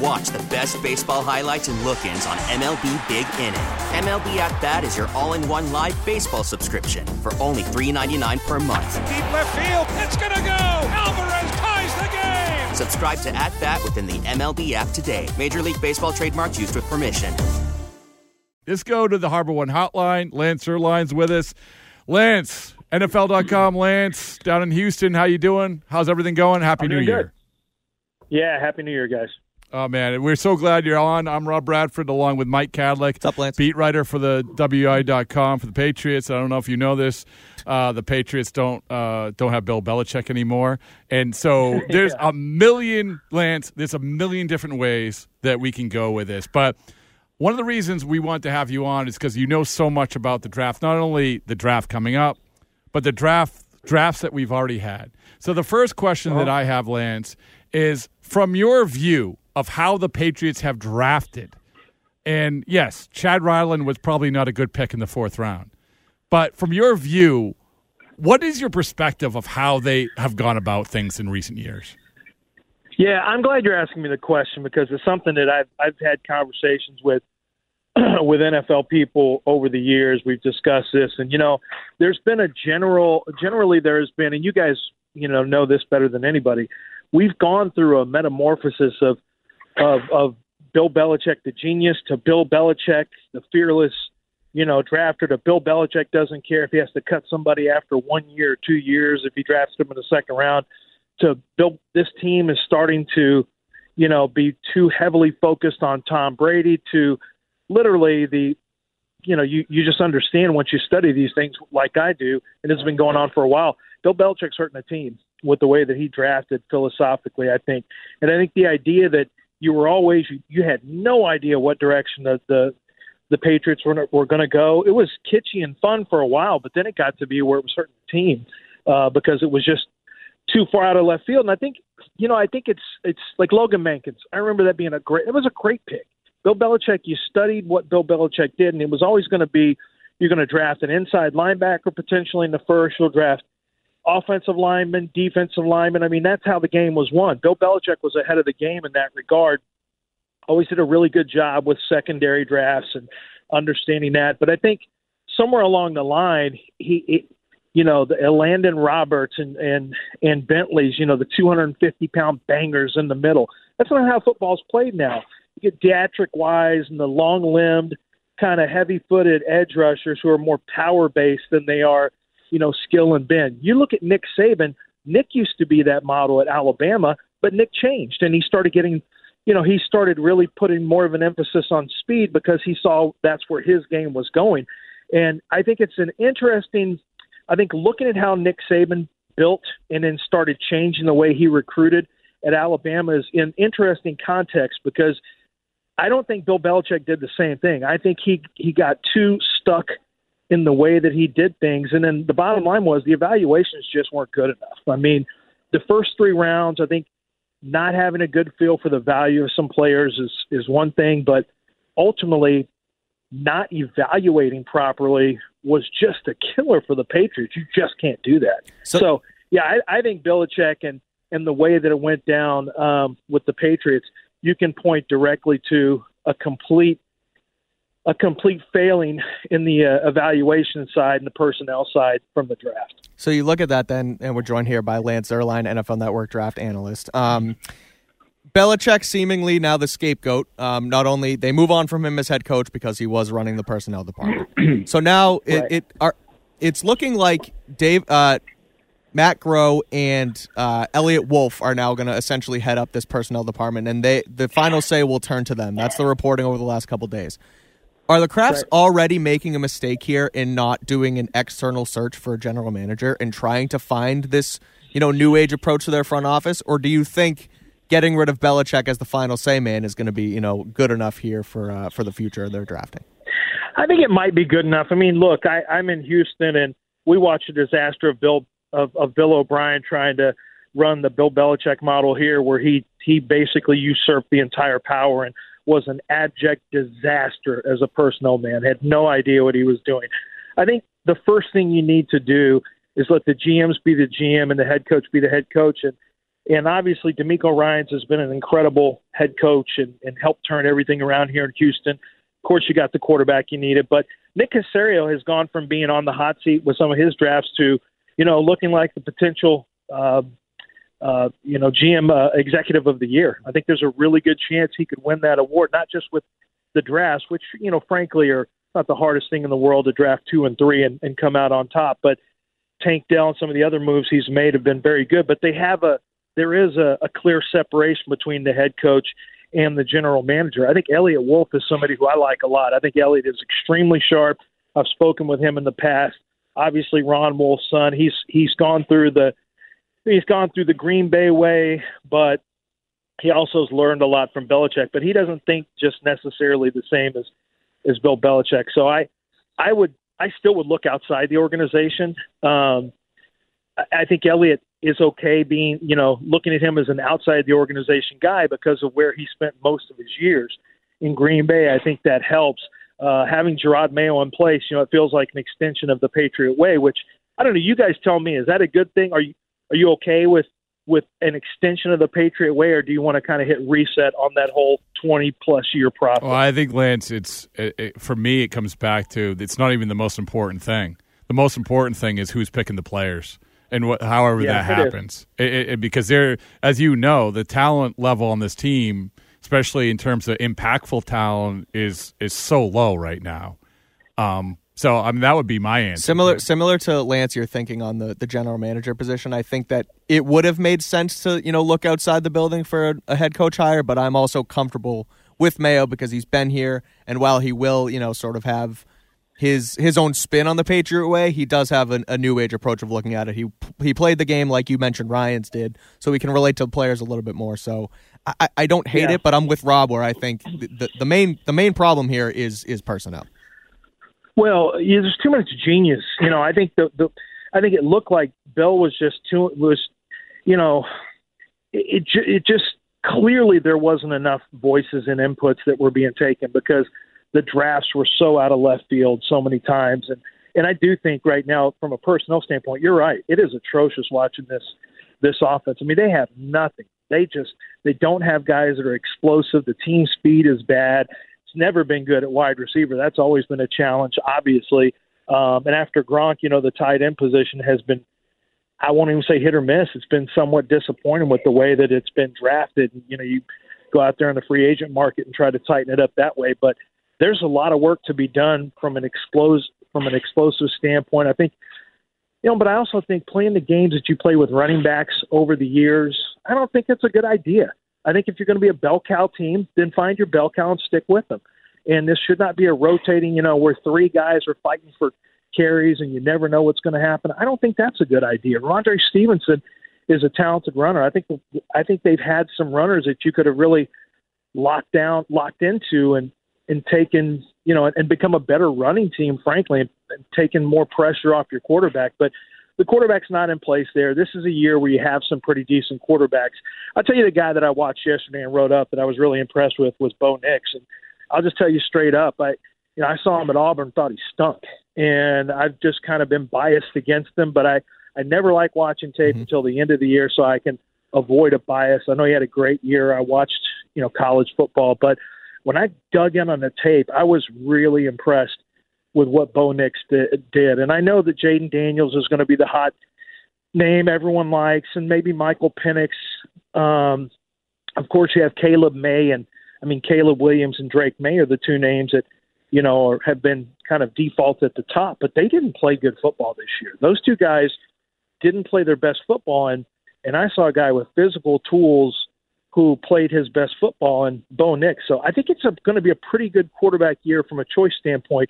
And watch the best baseball highlights and look-ins on MLB Big Inning. MLB At Bat is your all-in-one live baseball subscription for only $3.99 per month. Deep left field, it's gonna go. Alvarez ties the game. Subscribe to At Bat within the MLB app today. Major League Baseball trademarks used with permission. Just go to the Harbor One hotline. Lance Zierlein's with us. Lance, NFL.com. Lance, down in Houston. How you doing? How's everything going? Happy I'm New Year. Good. Yeah, Happy New Year, guys. Oh man, we're so glad you're on. I'm Rob Bradford, along with Mike Kadlick, What's up, Lance? beat writer for the WEEI.com for the Patriots. I don't know if you know this, uh, the Patriots don't uh, don't have Bill Belichick anymore, and so there's Yeah. a million Lance. There's a million different ways that we can go with this, but one of the reasons we want to have you on is because you know so much about the draft. Not only the draft coming up, but the draft drafts that we've already had. So the first question that I have, Lance, is from your view of how the Patriots have drafted. And yes, Chad Ryland was probably not a good pick in the fourth round. But from your view, what is your perspective of how they have gone about things in recent years? Yeah, I'm glad you're asking me the question because it's something that I've I've had conversations with with NFL people over the years. We've discussed this, and you know, there's been a general generally there has been, and you guys you know know this better than anybody. We've gone through a metamorphosis of of of Bill Belichick, the genius, to Bill Belichick, the fearless, you know, drafter. To Bill Belichick doesn't care if he has to cut somebody after one year or two years if he drafts them in the second round. To Bill, this team is starting to, you know, be too heavily focused on Tom Brady. To literally the, you know, you you just understand once you study these things like I do, and it's been going on for a while. Bill Belichick's hurting the team with the way that he drafted philosophically, I think, and I think the idea that you were always you, had no idea what direction the the, the Patriots were were going to go. It was kitschy and fun for a while, but then it got to be where it was hurting the team uh, because it was just too far out of left field. And I think you know I think it's it's like Logan Mankins. I remember that being a great. It was a great pick. Bill Belichick. You studied what Bill Belichick did, and it was always going to be you're going to draft an inside linebacker potentially in the first. You'll draft offensive lineman, defensive lineman. I mean, that's how the game was won. Bill Belichick was ahead of the game in that regard. Always did a really good job with secondary drafts and understanding that. But I think somewhere along the line, he, he you know, the uh, Elandon Roberts and and and Bentleys, you know, the 250 pound bangers in the middle. That's not how football's played now. You get Deatrich Wise and the long limbed, kind of heavy footed edge rushers who are more power based than they are you know, skill and bend. You look at Nick Saban. Nick used to be that model at Alabama, but Nick changed and he started getting, you know, he started really putting more of an emphasis on speed because he saw that's where his game was going. And I think it's an interesting, I think looking at how Nick Saban built and then started changing the way he recruited at Alabama is in interesting context because I don't think Bill Belichick did the same thing. I think he he got too stuck in the way that he did things. And then the bottom line was the evaluations just weren't good enough. I mean, the first three rounds, I think not having a good feel for the value of some players is is one thing, but ultimately not evaluating properly was just a killer for the Patriots. You just can't do that. So, so yeah, I, I think Belichick and and the way that it went down um, with the Patriots, you can point directly to a complete a complete failing in the uh, evaluation side and the personnel side from the draft. So you look at that then, and we're joined here by Lance Zierlein, NFL Network draft analyst. Um, Belichick seemingly now the scapegoat. Um, not only they move on from him as head coach because he was running the personnel department. so now it, Right. it are it's looking like Dave, uh, Matt Groh, and uh, Eliot Wolf are now going to essentially head up this personnel department, and they the final say will turn to them. That's the reporting over the last couple days. Are the Crafts right. already making a mistake here in not doing an external search for a general manager and trying to find this, you know, new age approach to their front office? Or do you think getting rid of Belichick as the final say man is going to be, you know, good enough here for uh, for the future of their drafting? I think it might be good enough. I mean, look, I, I'm in Houston and we watched a disaster of Bill of, of Bill O'Brien trying to run the Bill Belichick model here, where he he basically usurped the entire power and was an abject disaster as a personnel man. Had no idea what he was doing. I think the first thing you need to do is let the GMs be the GM and the head coach be the head coach. And and obviously DeMeco Ryans has been an incredible head coach and, and helped turn everything around here in Houston. Of course, you got the quarterback you needed, but Nick Caserio has gone from being on the hot seat with some of his drafts to, you know, looking like the potential uh, uh, you know, GM uh, Executive of the Year. I think there's a really good chance he could win that award, not just with the drafts, which you know, frankly, are not the hardest thing in the world to draft two and three and, and come out on top. But Tank Dell and some of the other moves he's made have been very good. But they have a there is a, a clear separation between the head coach and the general manager. I think Eliot Wolf is somebody who I like a lot. I think Eliot is extremely sharp. I've spoken with him in the past. Obviously, Ron Wolf's son. He's he's gone through the he's gone through the Green Bay way, but he also has learned a lot from Belichick. But he doesn't think just necessarily the same as as Bill Belichick. So I I would I still would look outside the organization. Um, I, think Eliot is okay being you know looking at him as an outside the organization guy because of where he spent most of his years in Green Bay. I think that helps. Uh, having Jerod Mayo in place, you know, it feels like an extension of the Patriot way, which I don't know. You guys tell me, is that a good thing? Are you are you okay with with an extension of the Patriot way, or do you want to kind of hit reset on that whole twenty plus year process? Well, I think Lance, it's it, it, for me. It comes back to it's not even the most important thing. The most important thing is who's picking the players and what, however yeah, that happens. It, because they're, as you know, the talent level on this team, especially in terms of impactful talent, is is so low right now. Um, so I mean that would be my answer. Similar similar to Lance, you're thinking on the, the general manager position. I think that it would have made sense to, you know, look outside the building for a, a head coach hire, but I'm also comfortable with Mayo because he's been here and while he will, you know, sort of have his his own spin on the Patriot way, he does have an, a new age approach of looking at it. He he played the game like you mentioned Ryans did, so he can relate to players a little bit more. So I, I don't hate yeah. it, but I'm with Rob where I think the, the, the main the main problem here is is personnel. Well, yeah, there's too much genius. You know, I think the the I think it looked like Bill was just too was, you know, it, it just clearly there wasn't enough voices and inputs that were being taken because the drafts were so out of left field so many times. And and I do think right now from a personnel standpoint you're right. It is atrocious watching this this offense. I mean they have nothing. They just they don't have guys that are explosive. The team speed is bad never been good at wide receiver. That's always been a challenge, obviously. Um, and after Gronk, you know, the tight end position has been, I won't even say hit or miss. It's been somewhat disappointing with the way that it's been drafted. You know, you go out there in the free agent market and try to tighten it up that way. But there's a lot of work to be done from an explosive from an explosive standpoint. I think, you know, but I also think playing the games that you play with running backs over the years, I don't think it's a good idea. I think if you're going to be a bell cow team, then find your bell cow and stick with them. And this should not be a rotating, you know, where three guys are fighting for carries and you never know what's going to happen. I don't think that's a good idea. Rhamondre Stevenson is a talented runner. I think I think they've had some runners that you could have really locked down, locked into, and and taken, you know, and, and become a better running team, frankly, and, and taken more pressure off your quarterback. But the quarterback's not in place there. This is a year where you have some pretty decent quarterbacks. I'll tell you the guy that I watched yesterday and wrote up that I was really impressed with was Bo Nix. And I'll just tell you straight up, I you know, I saw him at Auburn, thought he stunk. And I've just kind of been biased against him, but I, I never like watching tape mm-hmm. until the end of the year so I can avoid a bias. I know he had a great year. I watched, you know, college football, but when I dug in on the tape, I was really impressed with what Bo Nix did. And I know that Jayden Daniels is going to be the hot name everyone likes, and maybe Michael Penix. Um, of course, you have Caleb May, and I mean Caleb Williams and Drake Maye are the two names that you know have been kind of default at the top, but they didn't play good football this year. Those two guys didn't play their best football, and and I saw a guy with physical tools who played his best football in Bo Nix. So I think it's going to be a pretty good quarterback year from a choice standpoint.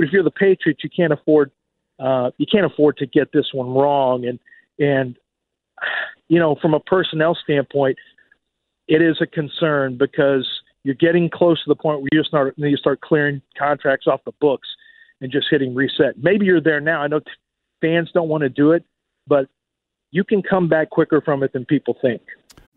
But if you're the Patriots, you can't afford uh, you can't afford to get this one wrong. And and you know, from a personnel standpoint, it is a concern because you're getting close to the point where you start you start clearing contracts off the books and just hitting reset. Maybe you're there now. I know fans don't want to do it, but you can come back quicker from it than people think.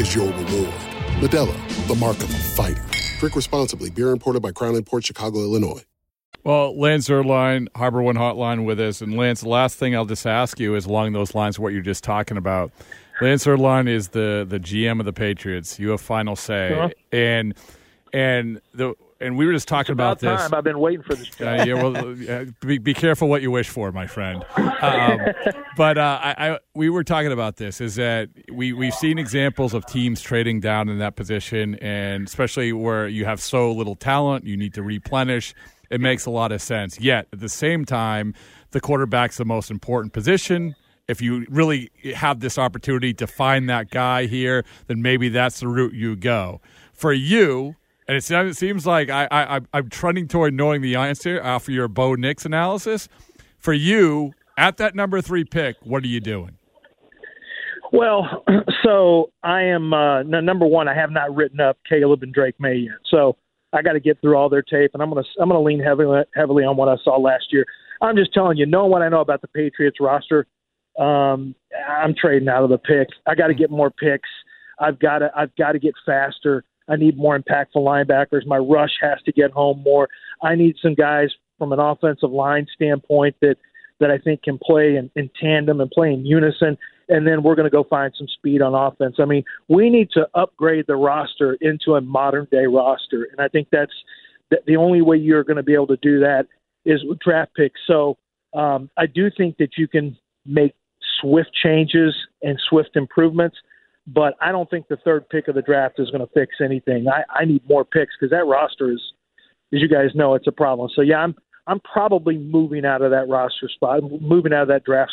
is your reward. Modelo, the mark of a fighter. Drink responsibly. Beer imported by Crown Port Chicago, Illinois. Well, Lance Zierlein, Harbor One Hotline with us. And Lance, the last thing I'll just ask you is along those lines what you're just talking about. Lance Zierlein is the, the GM of the Patriots. You have final say. Uh-huh. And and the and we were just talking about, about, this. Time. I've been waiting for this. Uh, yeah, well, uh, be, be, careful what you wish for, my friend. Um, but uh, I, I, we were talking about this. Is that we we've seen examples of teams trading down in that position, and especially where you have so little talent, you need to replenish. It makes a lot of sense. Yet at the same time, the quarterback's the most important position. If you really have this opportunity to find that guy here, then maybe that's the route you go. For you, and it seems like I, I, I'm trending toward knowing the answer after your Bo Nix analysis. For you, at that number three pick, what are you doing? Well, so I am uh, number one. I have not written up Caleb and Drake Maye yet, so I got to get through all their tape, and I'm gonna I'm gonna lean heavily heavily on what I saw last year. I'm just telling you, knowing what I know about the Patriots roster, um, I'm trading out of the pick. I got to get more picks. I've got to I've got to get faster. I need more impactful linebackers. My rush has to get home more. I need some guys from an offensive line standpoint that that I think can play in, in tandem and play in unison. And then we're going to go find some speed on offense. I mean, we need to upgrade the roster into a modern day roster, and I think that's the only way you're going to be able to do that is with draft picks. So um, I do think that you can make swift changes and swift improvements but I don't think the third pick of the draft is going to fix anything. I, I need more picks because that roster is, as you guys know, it's a problem. So yeah, I'm I'm probably moving out of that roster spot, moving out of that draft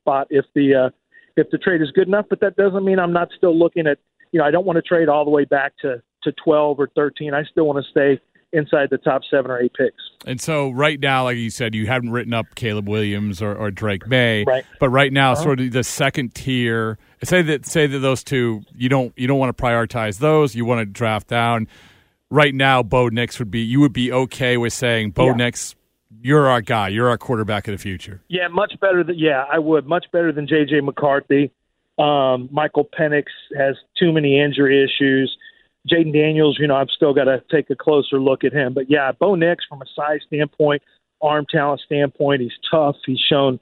spot if the uh, if the trade is good enough. But that doesn't mean I'm not still looking at. You know, I don't want to trade all the way back to to 12 or 13. I still want to stay inside the top seven or eight picks. And so, right now, like you said, you haven't written up Caleb Williams or, or Drake Maye, right? But right now, uh-huh. sort of the second tier. Say that say that those two you don't you don't want to prioritize those. You want to draft down. Right now, Bo Nix would be you would be okay with saying Bo yeah. Nix. You're our guy. You're our quarterback of the future. Yeah, much better than yeah, I would much better than J.J. McCarthy. Um, Michael Penix has too many injury issues. Jayden Daniels, you know, I've still got to take a closer look at him. But yeah, Bo Nix, from a size standpoint, arm talent standpoint, he's tough. He's shown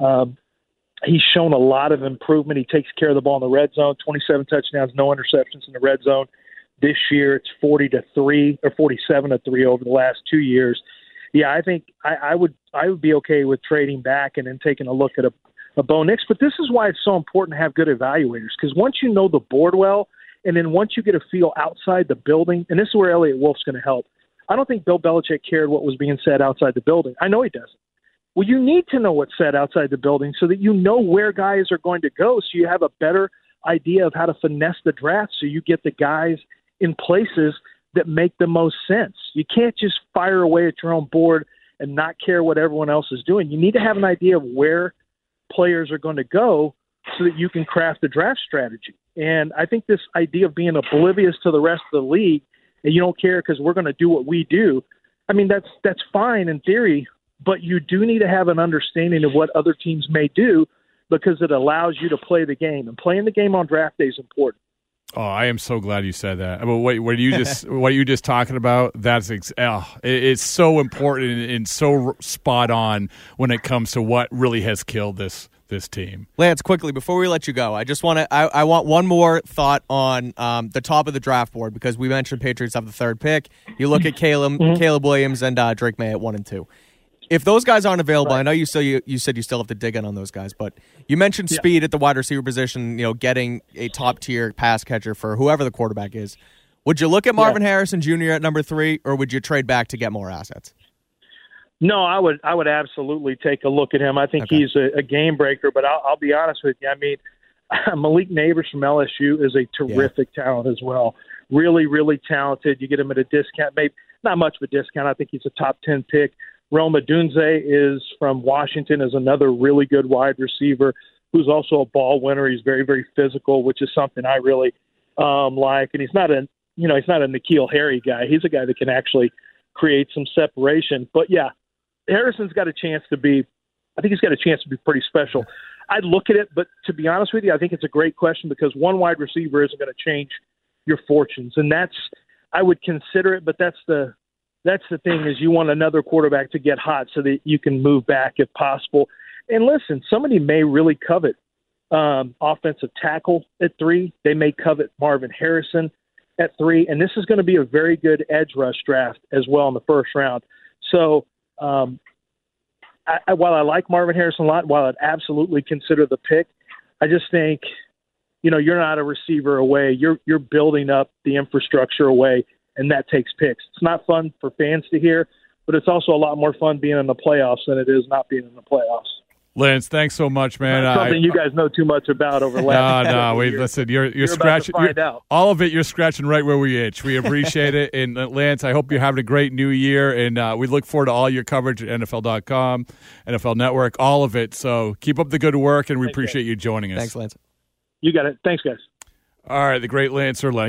um, he's shown a lot of improvement. He takes care of the ball in the red zone. 27 touchdowns, no interceptions in the red zone. This year, it's 40 to three or 47 to three over the last two years. Yeah, I think I, I would I would be okay with trading back and then taking a look at a, a Bo Nix. But this is why it's so important to have good evaluators because once you know the board well And then once you get a feel outside the building, and this is where Eliot Wolf's going to help. I don't think Bill Belichick cared what was being said outside the building. I know he doesn't. Well, you need to know what's said outside the building so that you know where guys are going to go, so you have a better idea of how to finesse the draft, so you get the guys in places that make the most sense. You can't just fire away at your own board and not care what everyone else is doing. You need to have an idea of where players are going to go so that you can craft a draft strategy. And I think this idea of being oblivious to the rest of the league and you don't care because we're going to do what we do. I mean, that's that's fine in theory, but you do need to have an understanding of what other teams may do because it allows you to play the game. And playing the game on draft day is important. Oh, I am so glad you said that. But what, what you just what you just talking about? That's ex- oh, it, it's so important and so spot on when it comes to what really has killed this this team. Lance, quickly before we let you go, I just want to. I, I, want one more thought on um, the top of the draft board because we mentioned Patriots have the third pick. You look at Caleb, mm-hmm. Caleb Williams and uh, Drake Maye at one and two. If those guys aren't available, right. I know you still you, you said you still have to dig in on those guys, but you mentioned yeah. speed at the wide receiver position. You know, getting a top tier pass catcher for whoever the quarterback is. Would you look at Marvin yeah. Harrison Jr. at number three, or would you trade back to get more assets? No, I would I would absolutely take a look at him. I think okay. he's a, a game breaker, but I'll, I'll be honest with you. I mean, Malik Nabers from LSU is a terrific yeah. talent as well. Really, really talented. You get him at a discount, maybe not much of a discount. I think he's a top ten pick. Rome Odunze is from Washington, is another really good wide receiver who's also a ball winner. He's very, very physical, which is something I really um, like. And he's not a you know he's not a N'Keal Harry guy. He's a guy that can actually create some separation. But yeah, Harrison's got a chance to be. I think he's got a chance to be pretty special. I'd look at it, but to be honest with you, I think it's a great question because one wide receiver isn't going to change your fortunes, and that's I would consider it. But that's the that's the thing is you want another quarterback to get hot so that you can move back if possible. And listen, somebody may really covet um, offensive tackle at three. They may covet Marvin Harrison at three, and this is going to be a very good edge rush draft as well in the first round. So um, I, I, while I like Marvin Harrison a lot, while I'd absolutely consider the pick, I just think, you know, you're not a receiver away. You're you're building up the infrastructure away, and that takes picks. It's not fun for fans to hear, but it's also a lot more fun being in the playoffs than it is not being in the playoffs. Lance, thanks so much, man. something I, you guys know too much about over the last. No, no, wait. Listen, you're you're, you're scratching. You're, all of it, you're scratching right where we itch. We appreciate it, and uh, Lance, I hope you're having a great new year, and uh, we look forward to all your coverage at NFL.com, NFL Network, all of it. So keep up the good work, and we Thanks, appreciate guys. you joining us. Thanks, Lance. You got it. Thanks, guys. All right, the great Lance Zierlein.